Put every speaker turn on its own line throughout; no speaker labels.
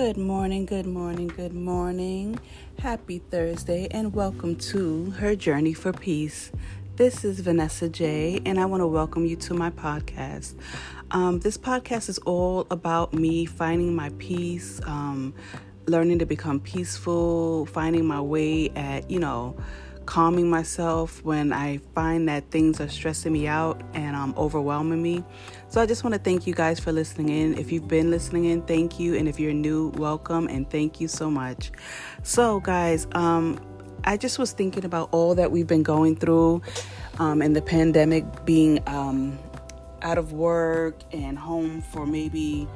Good morning, good morning, good morning. Happy Thursday, and welcome to Her Journey for Peace. This is Vanessa J, and I want to welcome you to my podcast. Um, this podcast is all about me finding my peace, um, learning to become peaceful, finding my way at, you know, calming myself when I find that things are stressing me out and um, overwhelming me. So I just want to thank you guys for listening in. If you've been listening in, thank you. And if you're new, welcome and thank you so much. So, guys, um, I just was thinking about all that we've been going through um, and the pandemic being um, out of work and home for maybe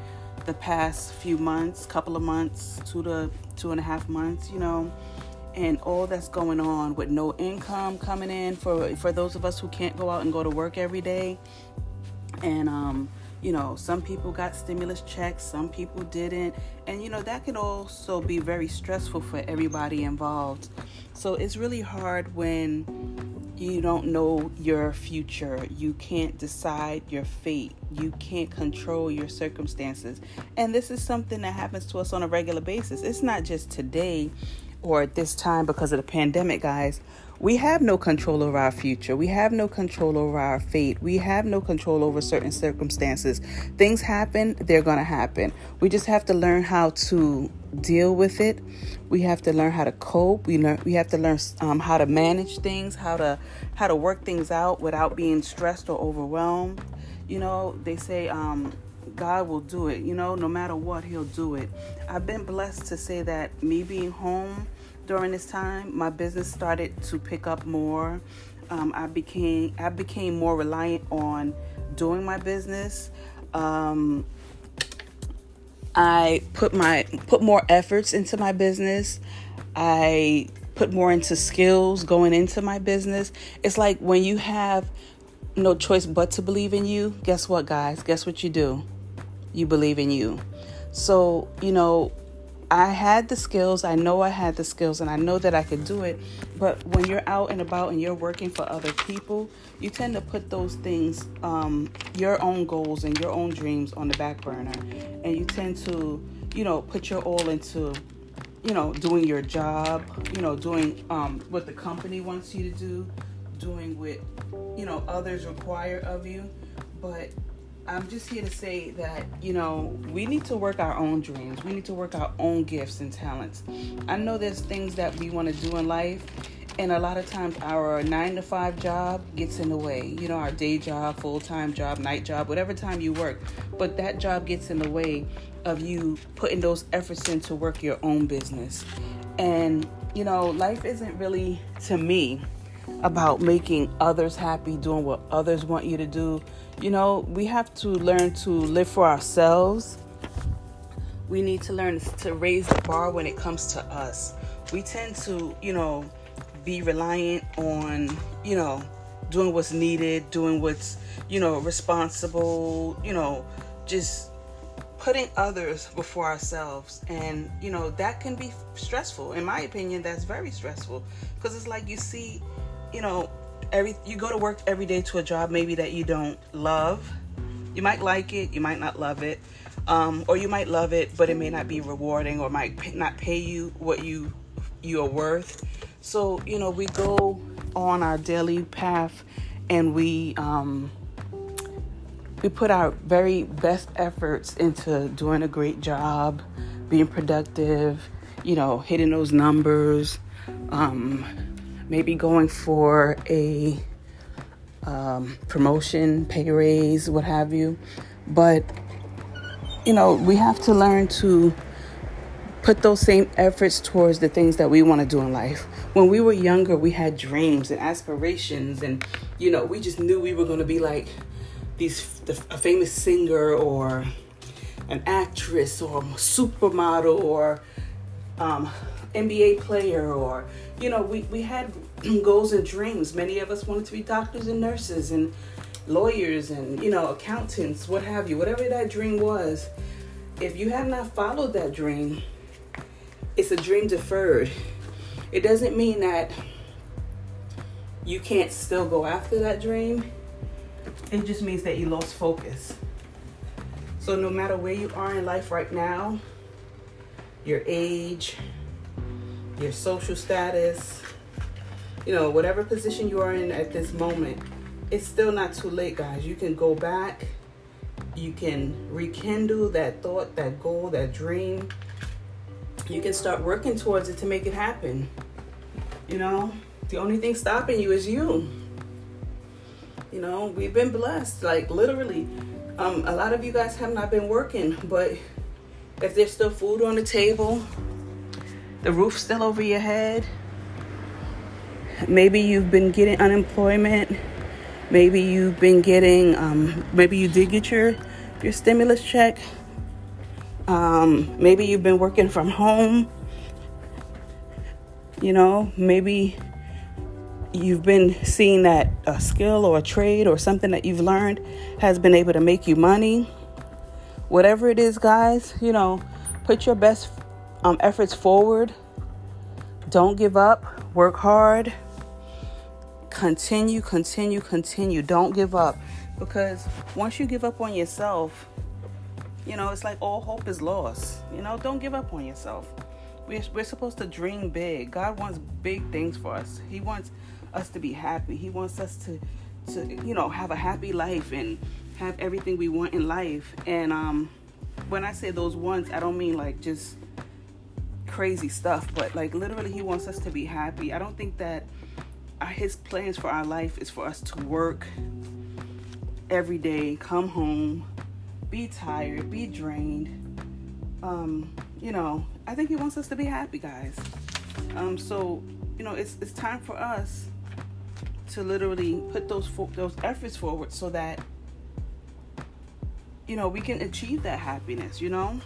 the past few months, couple of months, two to two and a half months, you know and all that's going on with no income coming in for for those of us who can't go out and go to work every day. And um you know some people got stimulus checks some people didn't. And you know that can also be very stressful for everybody involved. So it's really hard when you don't know your future. You can't decide your fate. You can't control your circumstances. And this is something that happens to us on a regular basis. It's not just today or at this time because of the pandemic, guys, we have no control over our future. We have no control over our fate. We have no control over certain circumstances. Things happen, they're going to happen. We just have to learn how to deal with it. We have to learn how to cope. We learn we have to learn um, how to manage things, how to how to work things out without being stressed or overwhelmed. You know, they say um, God will do it. You know, no matter what, He'll do it. I've been blessed to say that me being home during this time, my business started to pick up more. Um, I became I became more reliant on doing my business. Um, I put my put more efforts into my business. I put more into skills going into my business. It's like when you have no choice but to believe in you, guess what, guys? Guess what you do? You believe in you. So, you know, I had the skills, I know I had the skills, and I know that I could do it. But when you're out and about and you're working for other people, you tend to put those things, um, your own goals and your own dreams on the back burner. And you tend to, you know, put your all into, you know, doing your job, you know, doing um, what the company wants you to do, doing what, you know, others require of you. But I'm just here to say that, you know, we need to work our own dreams. We need to work our own gifts and talents. I know there's things that we want to do in life, and a lot of times our nine to five job gets in the way. You know, our day job, full time job, night job, whatever time you work. But that job gets in the way of you putting those efforts in to work your own business. And, you know, life isn't really, to me, about making others happy, doing what others want you to do. You know, we have to learn to live for ourselves. We need to learn to raise the bar when it comes to us. We tend to, you know, be reliant on, you know, doing what's needed, doing what's, you know, responsible, you know, just putting others before ourselves and you know that can be stressful in my opinion that's very stressful because it's like you see you know, every you go to work every day to a job maybe that you don't love. You might like it, you might not love it, um, or you might love it, but it may not be rewarding, or might not pay you what you you are worth. So you know, we go on our daily path, and we um, we put our very best efforts into doing a great job, being productive, you know, hitting those numbers. Um, maybe going for a um, promotion, pay raise, what have you. But, you know, we have to learn to put those same efforts towards the things that we want to do in life. When we were younger, we had dreams and aspirations, and, you know, we just knew we were going to be like these a famous singer or an actress or a supermodel or um, NBA player or you know we, we had goals and dreams. Many of us wanted to be doctors and nurses and lawyers and you know accountants what have you. Whatever that dream was if you have not followed that dream it's a dream deferred. It doesn't mean that you can't still go after that dream. It just means that you lost focus. So no matter where you are in life right now your age, your social status, you know, whatever position you are in at this moment, it's still not too late, guys. You can go back, you can rekindle that thought, that goal, that dream. You can start working towards it to make it happen. You know, the only thing stopping you is you. You know, we've been blessed, like literally. Um, a lot of you guys have not been working, but if there's still food on the table, the roof still over your head, maybe you've been getting unemployment, maybe you've been getting, um, maybe you did get your your stimulus check, um, maybe you've been working from home. You know, maybe you've been seeing that a skill or a trade or something that you've learned has been able to make you money. Whatever it is, guys, you know, put your best um, efforts forward. Don't give up. Work hard. Continue, continue, continue. Don't give up. Because once you give up on yourself, you know, it's like all hope is lost. You know, don't give up on yourself. We're, we're supposed to dream big. God wants big things for us. He wants us to be happy. He wants us to, to you know, have a happy life and have everything we want in life. And um, when I say those wants, I don't mean like just crazy stuff, but like literally, He wants us to be happy. I don't think that His plans for our life is for us to work every day, come home, be tired, be drained. Um, you know, I think He wants us to be happy, guys. Um, so you know, it's it's time for us to literally put those fo- those efforts forward so that you know we can achieve that happiness you know?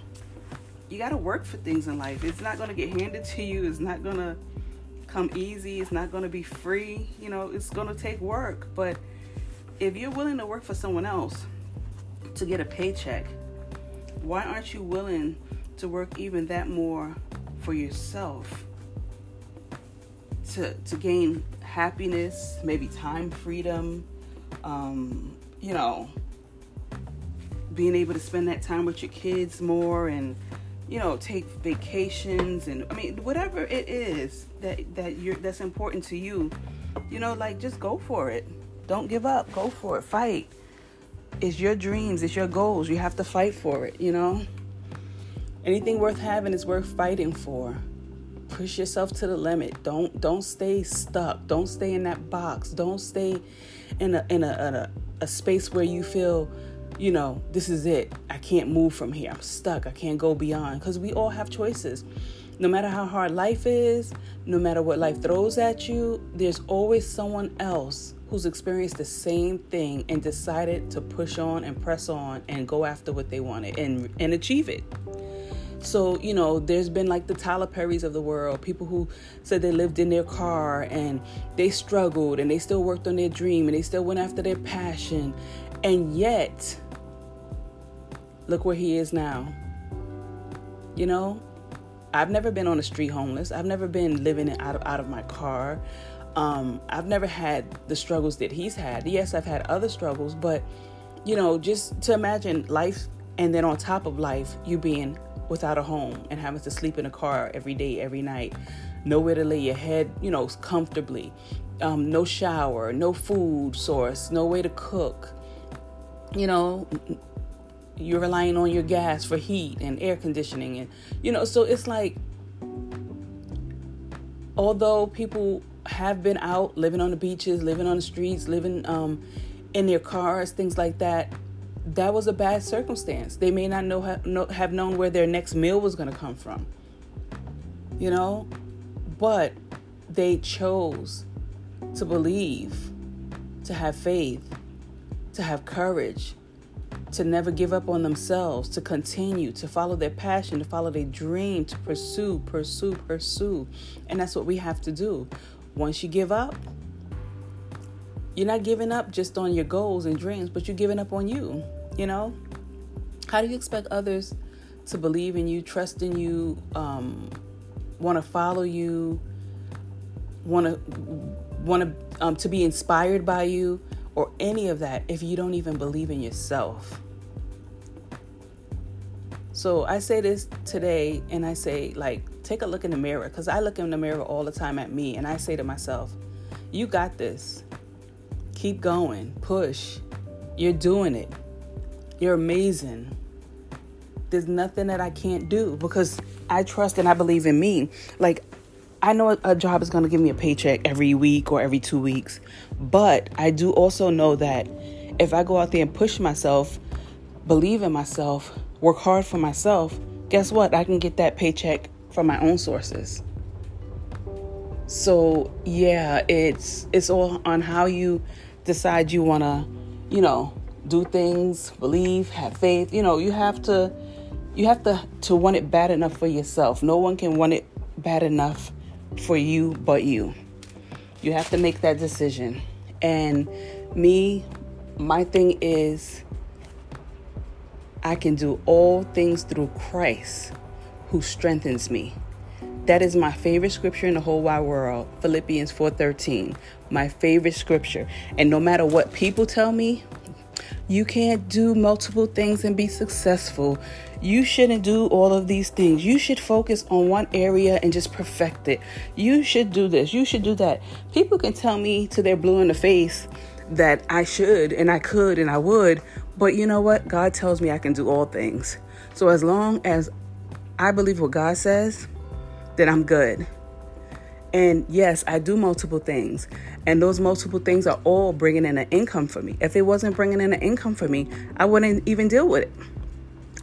You got to work for things in life. It's not going to get handed to you. It's not going to come easy. It's not going to be free. You know it's going to take work. But if you're willing to work for someone else to get a paycheck why aren't you willing to work even that more for yourself to to gain happiness, maybe time freedom, um, you know, being able to spend that time with your kids more and you know take vacations and I mean whatever it is that that you're that's important to you, you know, like just go for it. Don't give up. Go for it. Fight. It's your dreams. It's your goals. You have to fight for it. You know. Anything worth having is worth fighting for push yourself to the limit don't don't stay stuck don't stay in that box don't stay in a in a, in a, a space where you feel you know this is it. I can't move from here. I'm stuck. I can't go beyond. Because we all have choices. No matter how hard life is no matter what life throws at you there's always someone else who's experienced the same thing and decided to push on and press on and go after what they wanted and and achieve it. So, you know, there's been like the Tyler Perrys of the world, people who said they lived in their car and they struggled and they still worked on their dream and they still went after their passion. And yet, look where he is now. You know, I've never been on the street homeless. I've never been living out of out of my car. Um, I've never had the struggles that he's had. Yes, I've had other struggles, but you know, just to imagine life and then on top of life, you being without a home and having to sleep in a car every day, every night, nowhere to lay your head, you know, comfortably, um, no shower, no food source, no way to cook. You know, you're relying on your gas for heat and air conditioning, and you know, so it's like, although people have been out living on the beaches, living on the streets, living um, in their cars, things like that, that was a bad circumstance. They may not know, have known where their next meal was going to come from. You know, but they chose to believe, to have faith, to have courage, to never give up on themselves, to continue, to follow their passion, to follow their dream, to pursue, pursue, pursue. And that's what we have to do. Once you give up, you're not giving up just on your goals and dreams, but you're giving up on you. You know, how do you expect others to believe in you, trust in you, um, want to follow you, want to want to um, to be inspired by you, or any of that if you don't even believe in yourself? So I say this today and I say, like, take a look in the mirror because I look in the mirror all the time at me and I say to myself, you got this. Keep going, push. You're doing it. You're amazing. There's nothing that I can't do because I trust and I believe in me. Like, I know a job is going to give me a paycheck every week or every two weeks, but I do also know that if I go out there and push myself, believe in myself, work hard for myself, guess what? I can get that paycheck from my own sources. So, yeah, it's it's all on how you decide you want to, you know, do things, believe, have faith. You know, you have to you have to to want it bad enough for yourself. No one can want it bad enough for you but you. You have to make that decision. And me, my thing is I can do all things through Christ who strengthens me. That is my favorite scripture in the whole wide world, Philippians 4:13. My favorite scripture. And no matter what people tell me, you can't do multiple things and be successful. You shouldn't do all of these things. You should focus on one area and just perfect it. You should do this. You should do that. People can tell me to their blue in the face that I should and I could and I would, but you know what? God tells me I can do all things. So as long as I believe what God says, then I'm good. And yes, I do multiple things. And those multiple things are all bringing in an income for me. If it wasn't bringing in an income for me, I wouldn't even deal with it.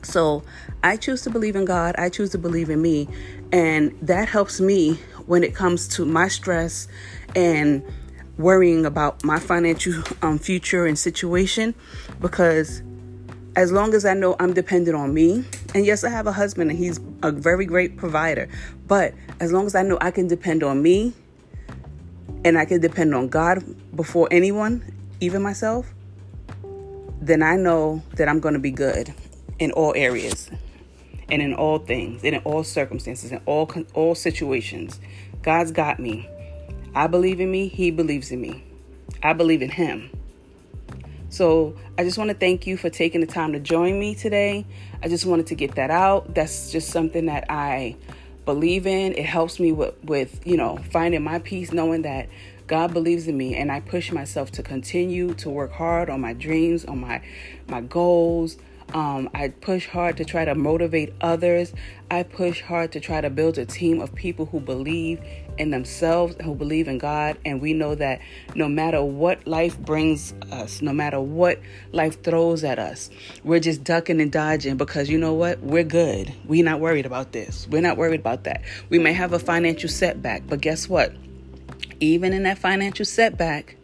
So I choose to believe in God. I choose to believe in me. And that helps me when it comes to my stress and worrying about my financial um, future and situation because as long as I know I'm dependent on me, and yes, I have a husband and he's a very great provider, but as long as I know I can depend on me and I can depend on God before anyone, even myself, then I know that I'm going to be good in all areas and in all things and in all circumstances and all all situations. God's got me. I believe in me, he believes in me. I believe in him. So I just want to thank you for taking the time to join me today. I just wanted to get that out. That's just something that I believe in. It helps me with, with you know, finding my peace, knowing that God believes in me and I push myself to continue to work hard on my dreams, on my my goals, um, I push hard to try to motivate others. I push hard to try to build a team of people who believe in themselves, who believe in God. And we know that no matter what life brings us, no matter what life throws at us, we're just ducking and dodging because you know what? We're good. We're not worried about this. We're not worried about that. We may have a financial setback, but guess what? Even in that financial setback,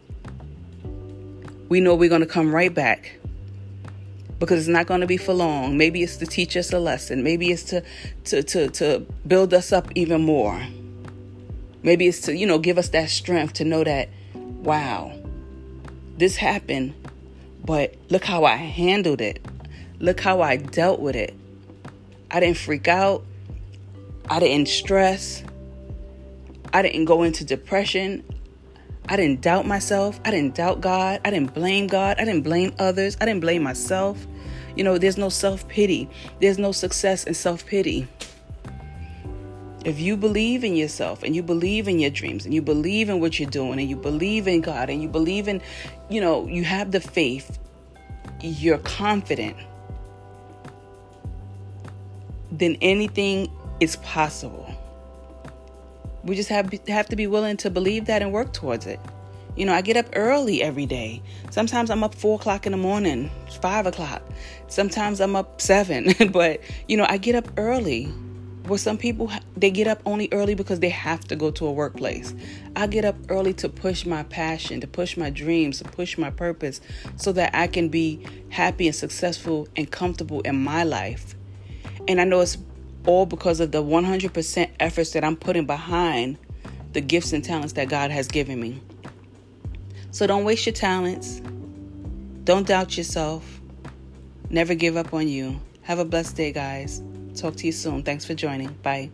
we know we're going to come right back because it's not going to be for long. Maybe it's to teach us a lesson. Maybe it's to, to, to, to build us up even more. Maybe it's to, you know, give us that strength to know that, wow, this happened, but look how I handled it. Look how I dealt with it. I didn't freak out. I didn't stress. I didn't go into depression. I didn't doubt myself. I didn't doubt God. I didn't blame God. I didn't blame others. I didn't blame myself. You know, there's no self pity, there's no success in self pity. If you believe in yourself and you believe in your dreams and you believe in what you're doing and you believe in God and you believe in, you know, you have the faith, you're confident, then anything is possible. We just have have to be willing to believe that and work towards it. You know, I get up early every day. Sometimes I'm up four o'clock in the morning, five o'clock. Sometimes I'm up seven. but, you know, I get up early. Where some people, they get up only early because they have to go to a workplace. I get up early to push my passion, to push my dreams, to push my purpose so that I can be happy and successful and comfortable in my life. And I know it's all because of the 100% efforts that I'm putting behind the gifts and talents that God has given me. So don't waste your talents. Don't doubt yourself. Never give up on you. Have a blessed day, guys. Talk to you soon. Thanks for joining. Bye.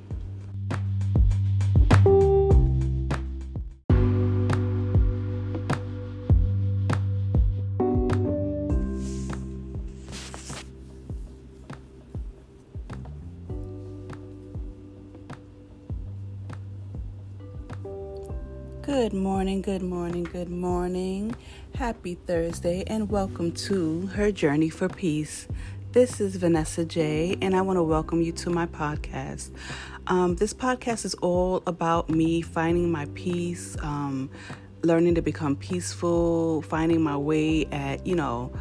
Good morning, good morning, good morning. Happy Thursday, and welcome to Her Journey for Peace. This is Vanessa J, and I want to welcome you to my podcast. Um, this podcast is all about me finding my peace, um, learning to become peaceful, finding my way at, you know,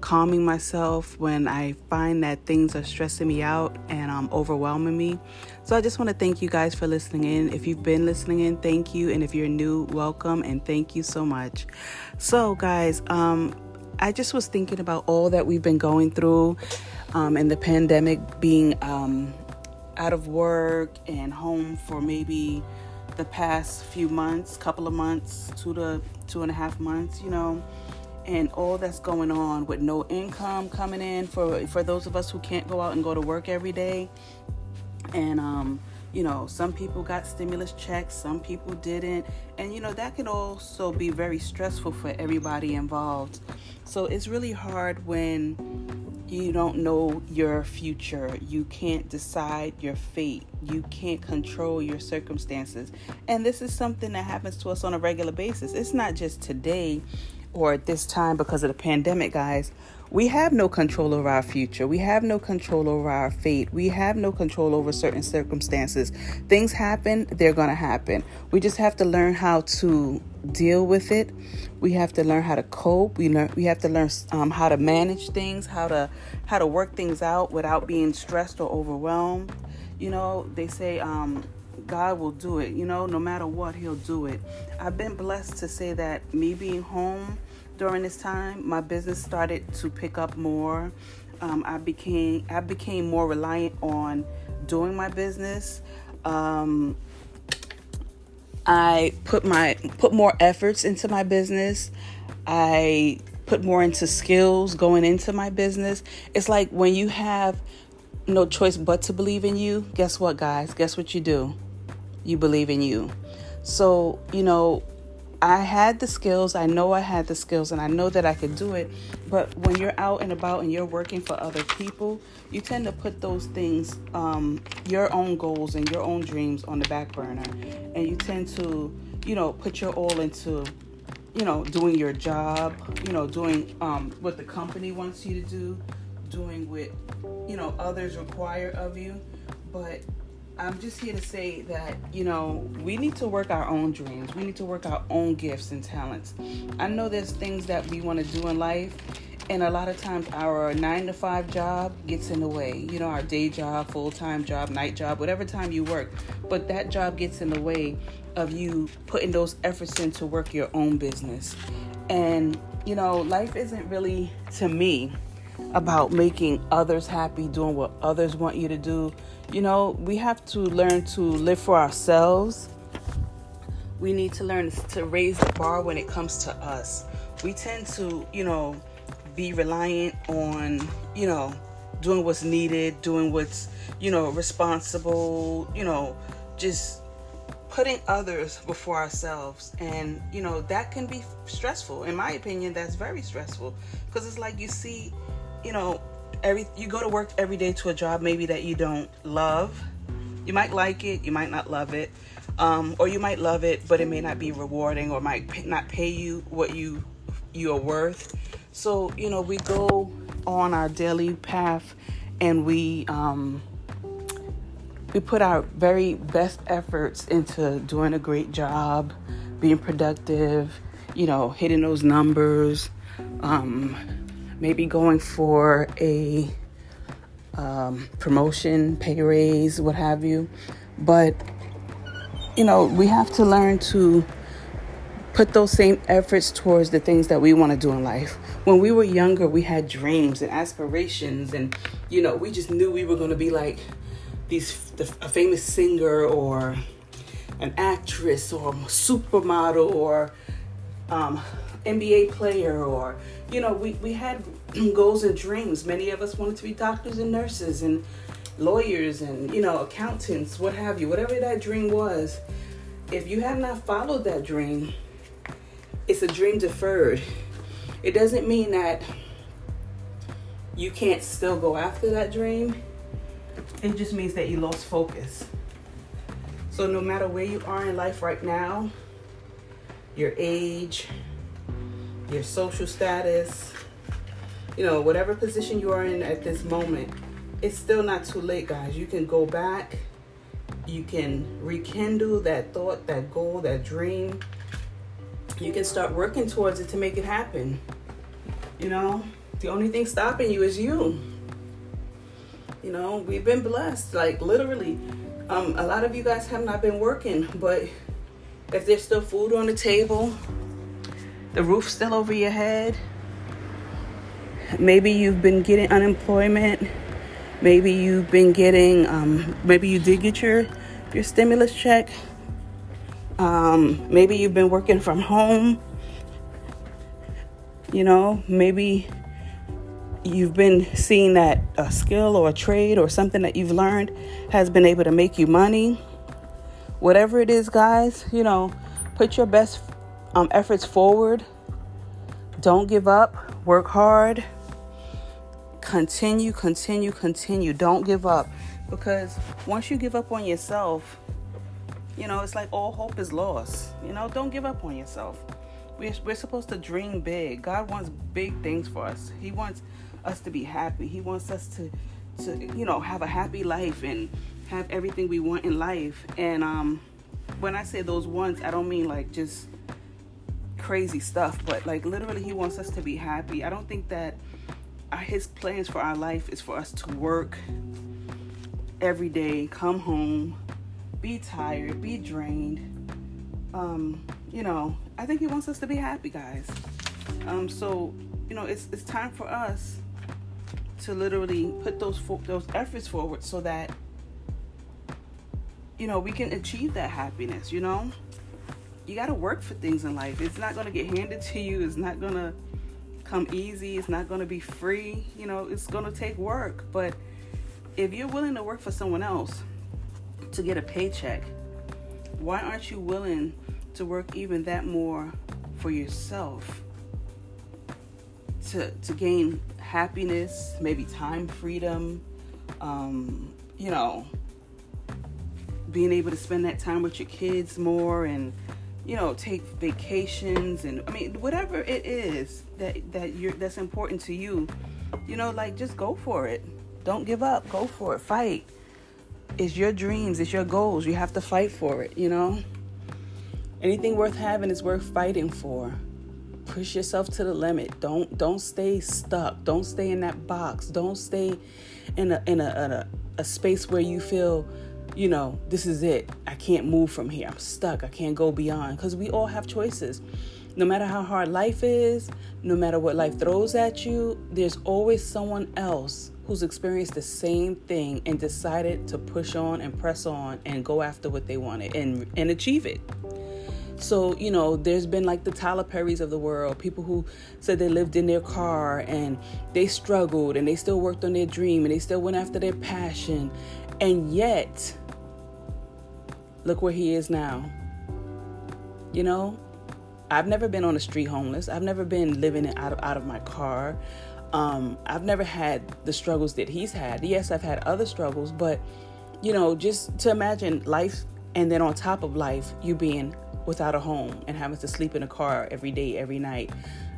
calming myself when I find that things are stressing me out and um, overwhelming me. So I just want to thank you guys for listening in. If you've been listening in, thank you. And if you're new, welcome and thank you so much. So, guys, um, I just was thinking about all that we've been going through um, and the pandemic being um, out of work and home for maybe the past few months, couple of months, two to two and a half months, you know and all that's going on with no income coming in for for those of us who can't go out and go to work every day. And um you know some people got stimulus checks some people didn't. And you know that can also be very stressful for everybody involved. So it's really hard when you don't know your future. You can't decide your fate. You can't control your circumstances. And this is something that happens to us on a regular basis. It's not just today or at this time because of the pandemic, guys, we have no control over our future. We have no control over our fate. We have no control over certain circumstances. Things happen, they're going to happen. We just have to learn how to deal with it. We have to learn how to cope. We learn we have to learn um, how to manage things, how to how to work things out without being stressed or overwhelmed. You know, they say um, God will do it. You know, no matter what, He'll do it. I've been blessed to say that me being home during this time, my business started to pick up more. Um, I became I became more reliant on doing my business. Um, I put my put more efforts into my business. I put more into skills going into my business. It's like when you have no choice but to believe in you, guess what, guys? Guess what you do? You believe in you. So, you know, I had the skills, I know I had the skills, and I know that I could do it. But when you're out and about and you're working for other people, you tend to put those things, um, your own goals and your own dreams on the back burner. And you tend to, you know, put your all into, you know, doing your job, you know, doing um, what the company wants you to do, doing what, you know, others require of you. But I'm just here to say that, you know, we need to work our own dreams. We need to work our own gifts and talents. I know there's things that we want to do in life, and a lot of times our nine to five job gets in the way. You know, our day job, full time job, night job, whatever time you work. But that job gets in the way of you putting those efforts in to work your own business. And, you know, life isn't really, to me, about making others happy, doing what others want you to do. You know, we have to learn to live for ourselves. We need to learn to raise the bar when it comes to us. We tend to, you know, be reliant on, you know, doing what's needed, doing what's, you know, responsible, you know, just putting others before ourselves and you know that can be stressful in my opinion that's very stressful because it's like you see you know, every you go to work every day to a job maybe that you don't love. You might like it, you might not love it, um, or you might love it, but it may not be rewarding, or might not pay you what you you are worth. So you know, we go on our daily path, and we um, we put our very best efforts into doing a great job, being productive, you know, hitting those numbers. Um, maybe going for a um, promotion, pay raise, what have you. But, you know, we have to learn to put those same efforts towards the things that we want to do in life. When we were younger, we had dreams and aspirations, and, you know, we just knew we were going to be like these a famous singer or an actress or a supermodel or um, NBA player or you know we, we had goals and dreams. Many of us wanted to be doctors and nurses and lawyers and you know accountants what have you whatever that dream was. If you have not followed that dream it's a dream deferred. It doesn't mean that you can't still go after that dream. It just means that you lost focus. So no matter where you are in life right now your age, your social status, you know, whatever position you are in at this moment, it's still not too late, guys. You can go back, you can rekindle that thought, that goal, that dream. You can start working towards it to make it happen. You know, the only thing stopping you is you. You know, we've been blessed, like literally. Um, a lot of you guys have not been working, but if there's still food on the table, the roof still over your head, maybe you've been getting unemployment, maybe you've been getting, um, maybe you did get your your stimulus check, um, maybe you've been working from home, you know, maybe you've been seeing that a skill or a trade or something that you've learned has been able to make you money. Whatever it is, guys, you know, put your best um, efforts forward. Don't give up. Work hard. Continue, continue, continue. Don't give up. Because once you give up on yourself, you know, it's like all hope is lost. You know, don't give up on yourself. We're, we're supposed to dream big. God wants big things for us. He wants us to be happy. He wants us to, to you know, have a happy life and have everything we want in life. And um, when I say those ones, I don't mean like just crazy stuff, but like literally, He wants us to be happy. I don't think that His plans for our life is for us to work every day, come home, be tired, be drained. Um, you know, I think He wants us to be happy, guys. Um, so you know, it's it's time for us to literally put those fo- those efforts forward so that you know we can achieve that happiness you know you got to work for things in life. It's not going to get handed to you. It's not going to come easy. It's not going to be free. You know it's going to take work. But if you're willing to work for someone else to get a paycheck why aren't you willing to work even that more for yourself to to gain happiness, maybe time freedom, um, you know, being able to spend that time with your kids more and you know take vacations and I mean whatever it is that that you're that's important to you, you know, like just go for it. Don't give up. Go for it. Fight. It's your dreams. It's your goals. You have to fight for it. You know. Anything worth having is worth fighting for push yourself to the limit don't don't stay stuck don't stay in that box don't stay in a in a, in a, a space where you feel you know this is it. I can't move from here. I'm stuck. I can't go beyond. Because we all have choices. No matter how hard life is no matter what life throws at you there's always someone else who's experienced the same thing and decided to push on and press on and go after what they wanted and and achieve it so, you know, there's been like the Tyler Perrys of the world, people who said they lived in their car and they struggled and they still worked on their dream and they still went after their passion. And yet, look where he is now. You know, I've never been on the street homeless. I've never been living out of out of my car. Um, I've never had the struggles that he's had. Yes, I've had other struggles, but you know, just to imagine life and then on top of life, you being without a home and having to sleep in a car every day, every night,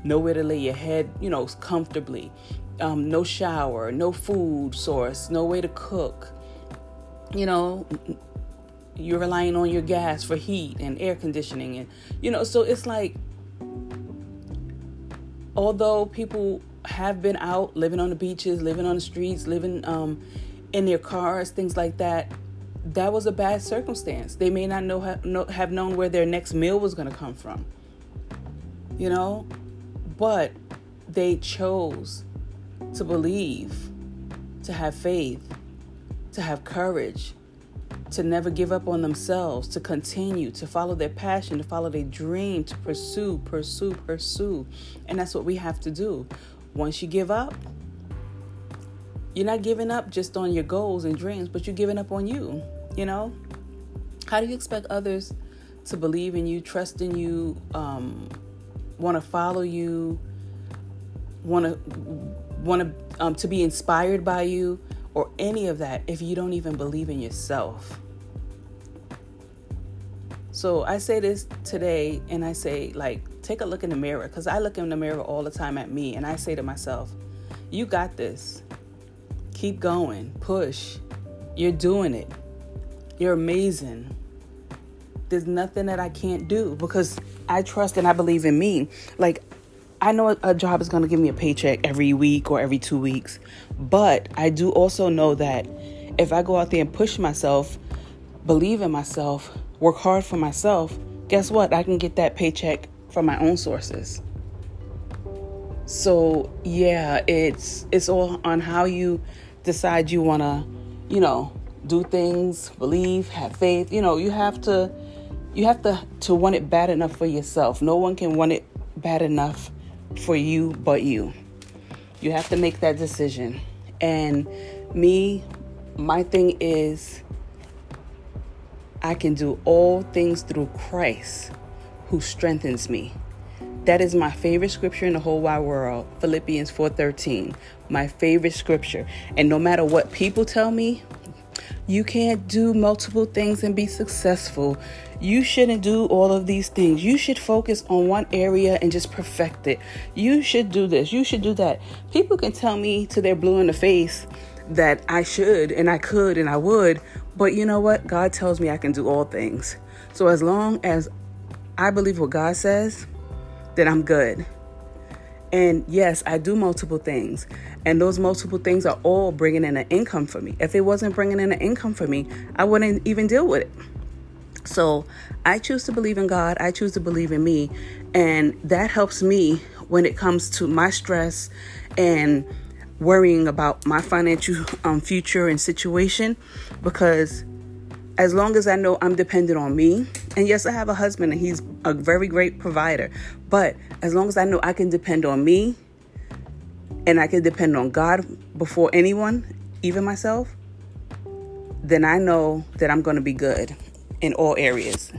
nowhere to lay your head, you know, comfortably, um, no shower, no food source, no way to cook. You know, you're relying on your gas for heat and air conditioning, and you know, so it's like, although people have been out living on the beaches, living on the streets, living um, in their cars, things like that that was a bad circumstance. They may not know, have known where their next meal was going to come from. You know, but they chose to believe, to have faith, to have courage, to never give up on themselves, to continue, to follow their passion, to follow their dream, to pursue, pursue, pursue. And that's what we have to do. Once you give up, you're not giving up just on your goals and dreams, but you're giving up on you. You know, how do you expect others to believe in you, trust in you, um, want to follow you, want to want to um, to be inspired by you, or any of that if you don't even believe in yourself? So I say this today and I say, like, take a look in the mirror because I look in the mirror all the time at me and I say to myself, you got this. Keep going, push. You're doing it. You're amazing. There's nothing that I can't do because I trust and I believe in me. Like, I know a job is going to give me a paycheck every week or every two weeks, but I do also know that if I go out there and push myself, believe in myself, work hard for myself, guess what? I can get that paycheck from my own sources. So, yeah, it's it's all on how you decide you want to, you know, do things, believe, have faith. You know, you have to you have to to want it bad enough for yourself. No one can want it bad enough for you but you. You have to make that decision. And me, my thing is I can do all things through Christ who strengthens me. That is my favorite scripture in the whole wide world, Philippians 4:13. My favorite scripture. And no matter what people tell me, you can't do multiple things and be successful. You shouldn't do all of these things. You should focus on one area and just perfect it. You should do this. You should do that. People can tell me to their blue in the face that I should and I could and I would, but you know what? God tells me I can do all things. So as long as I believe what God says, then I'm good. And yes, I do multiple things. And those multiple things are all bringing in an income for me. If it wasn't bringing in an income for me, I wouldn't even deal with it. So I choose to believe in God. I choose to believe in me. And that helps me when it comes to my stress and worrying about my financial um, future and situation because as long as I know I'm dependent on me, and yes, I have a husband and he's a very great provider, but as long as I know I can depend on me and I can depend on God before anyone, even myself, then I know that I'm going to be good in all areas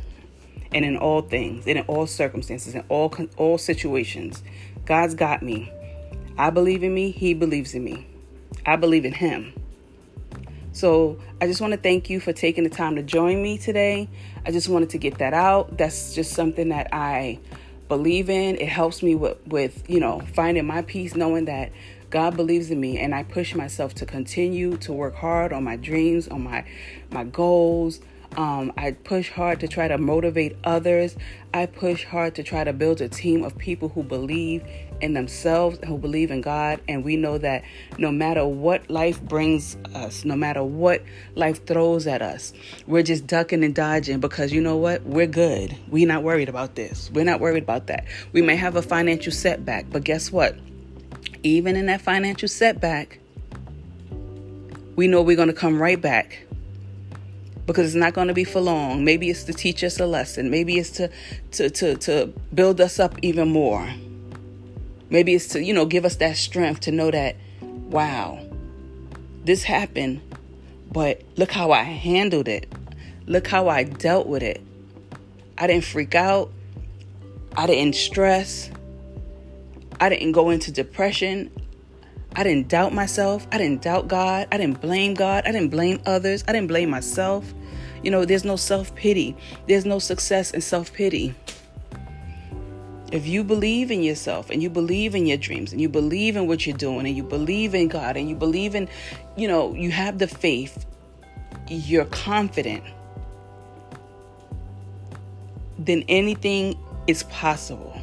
and in all things and in all circumstances in all all situations. God's got me. I believe in me, he believes in me. I believe in him. So I just want to thank you for taking the time to join me today. I just wanted to get that out. That's just something that I believe in. It helps me with, with you know, finding my peace, knowing that God believes in me and I push myself to continue to work hard on my dreams, on my my goals, um, I push hard to try to motivate others. I push hard to try to build a team of people who believe in themselves, who believe in God. And we know that no matter what life brings us, no matter what life throws at us, we're just ducking and dodging because you know what? We're good. We're not worried about this. We're not worried about that. We may have a financial setback, but guess what? Even in that financial setback, we know we're going to come right back because it's not going to be for long. Maybe it's to teach us a lesson. Maybe it's to, to, to, to build us up even more. Maybe it's to, you know, give us that strength to know that, wow, this happened, but look how I handled it. Look how I dealt with it. I didn't freak out. I didn't stress. I didn't go into depression. I didn't doubt myself. I didn't doubt God. I didn't blame God. I didn't blame others. I didn't blame myself. You know, there's no self pity, there's no success in self pity. If you believe in yourself and you believe in your dreams and you believe in what you're doing and you believe in God and you believe in, you know, you have the faith, you're confident, then anything is possible.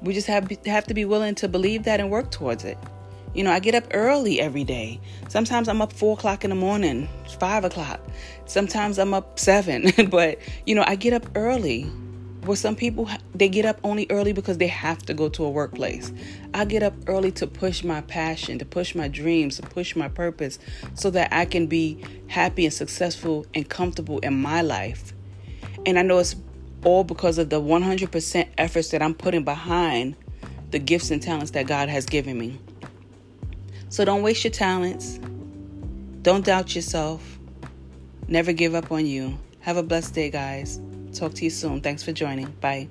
We just have have to be willing to believe that and work towards it. You know, I get up early every day. Sometimes I'm up four o'clock in the morning, five o'clock. Sometimes I'm up seven. but, you know, I get up early. Where some people, they get up only early because they have to go to a workplace. I get up early to push my passion, to push my dreams, to push my purpose so that I can be happy and successful and comfortable in my life. And I know it's all because of the 100% efforts that I'm putting behind the gifts and talents that God has given me. So don't waste your talents. Don't doubt yourself. Never give up on you. Have a blessed day, guys. Talk to you soon. Thanks for joining. Bye.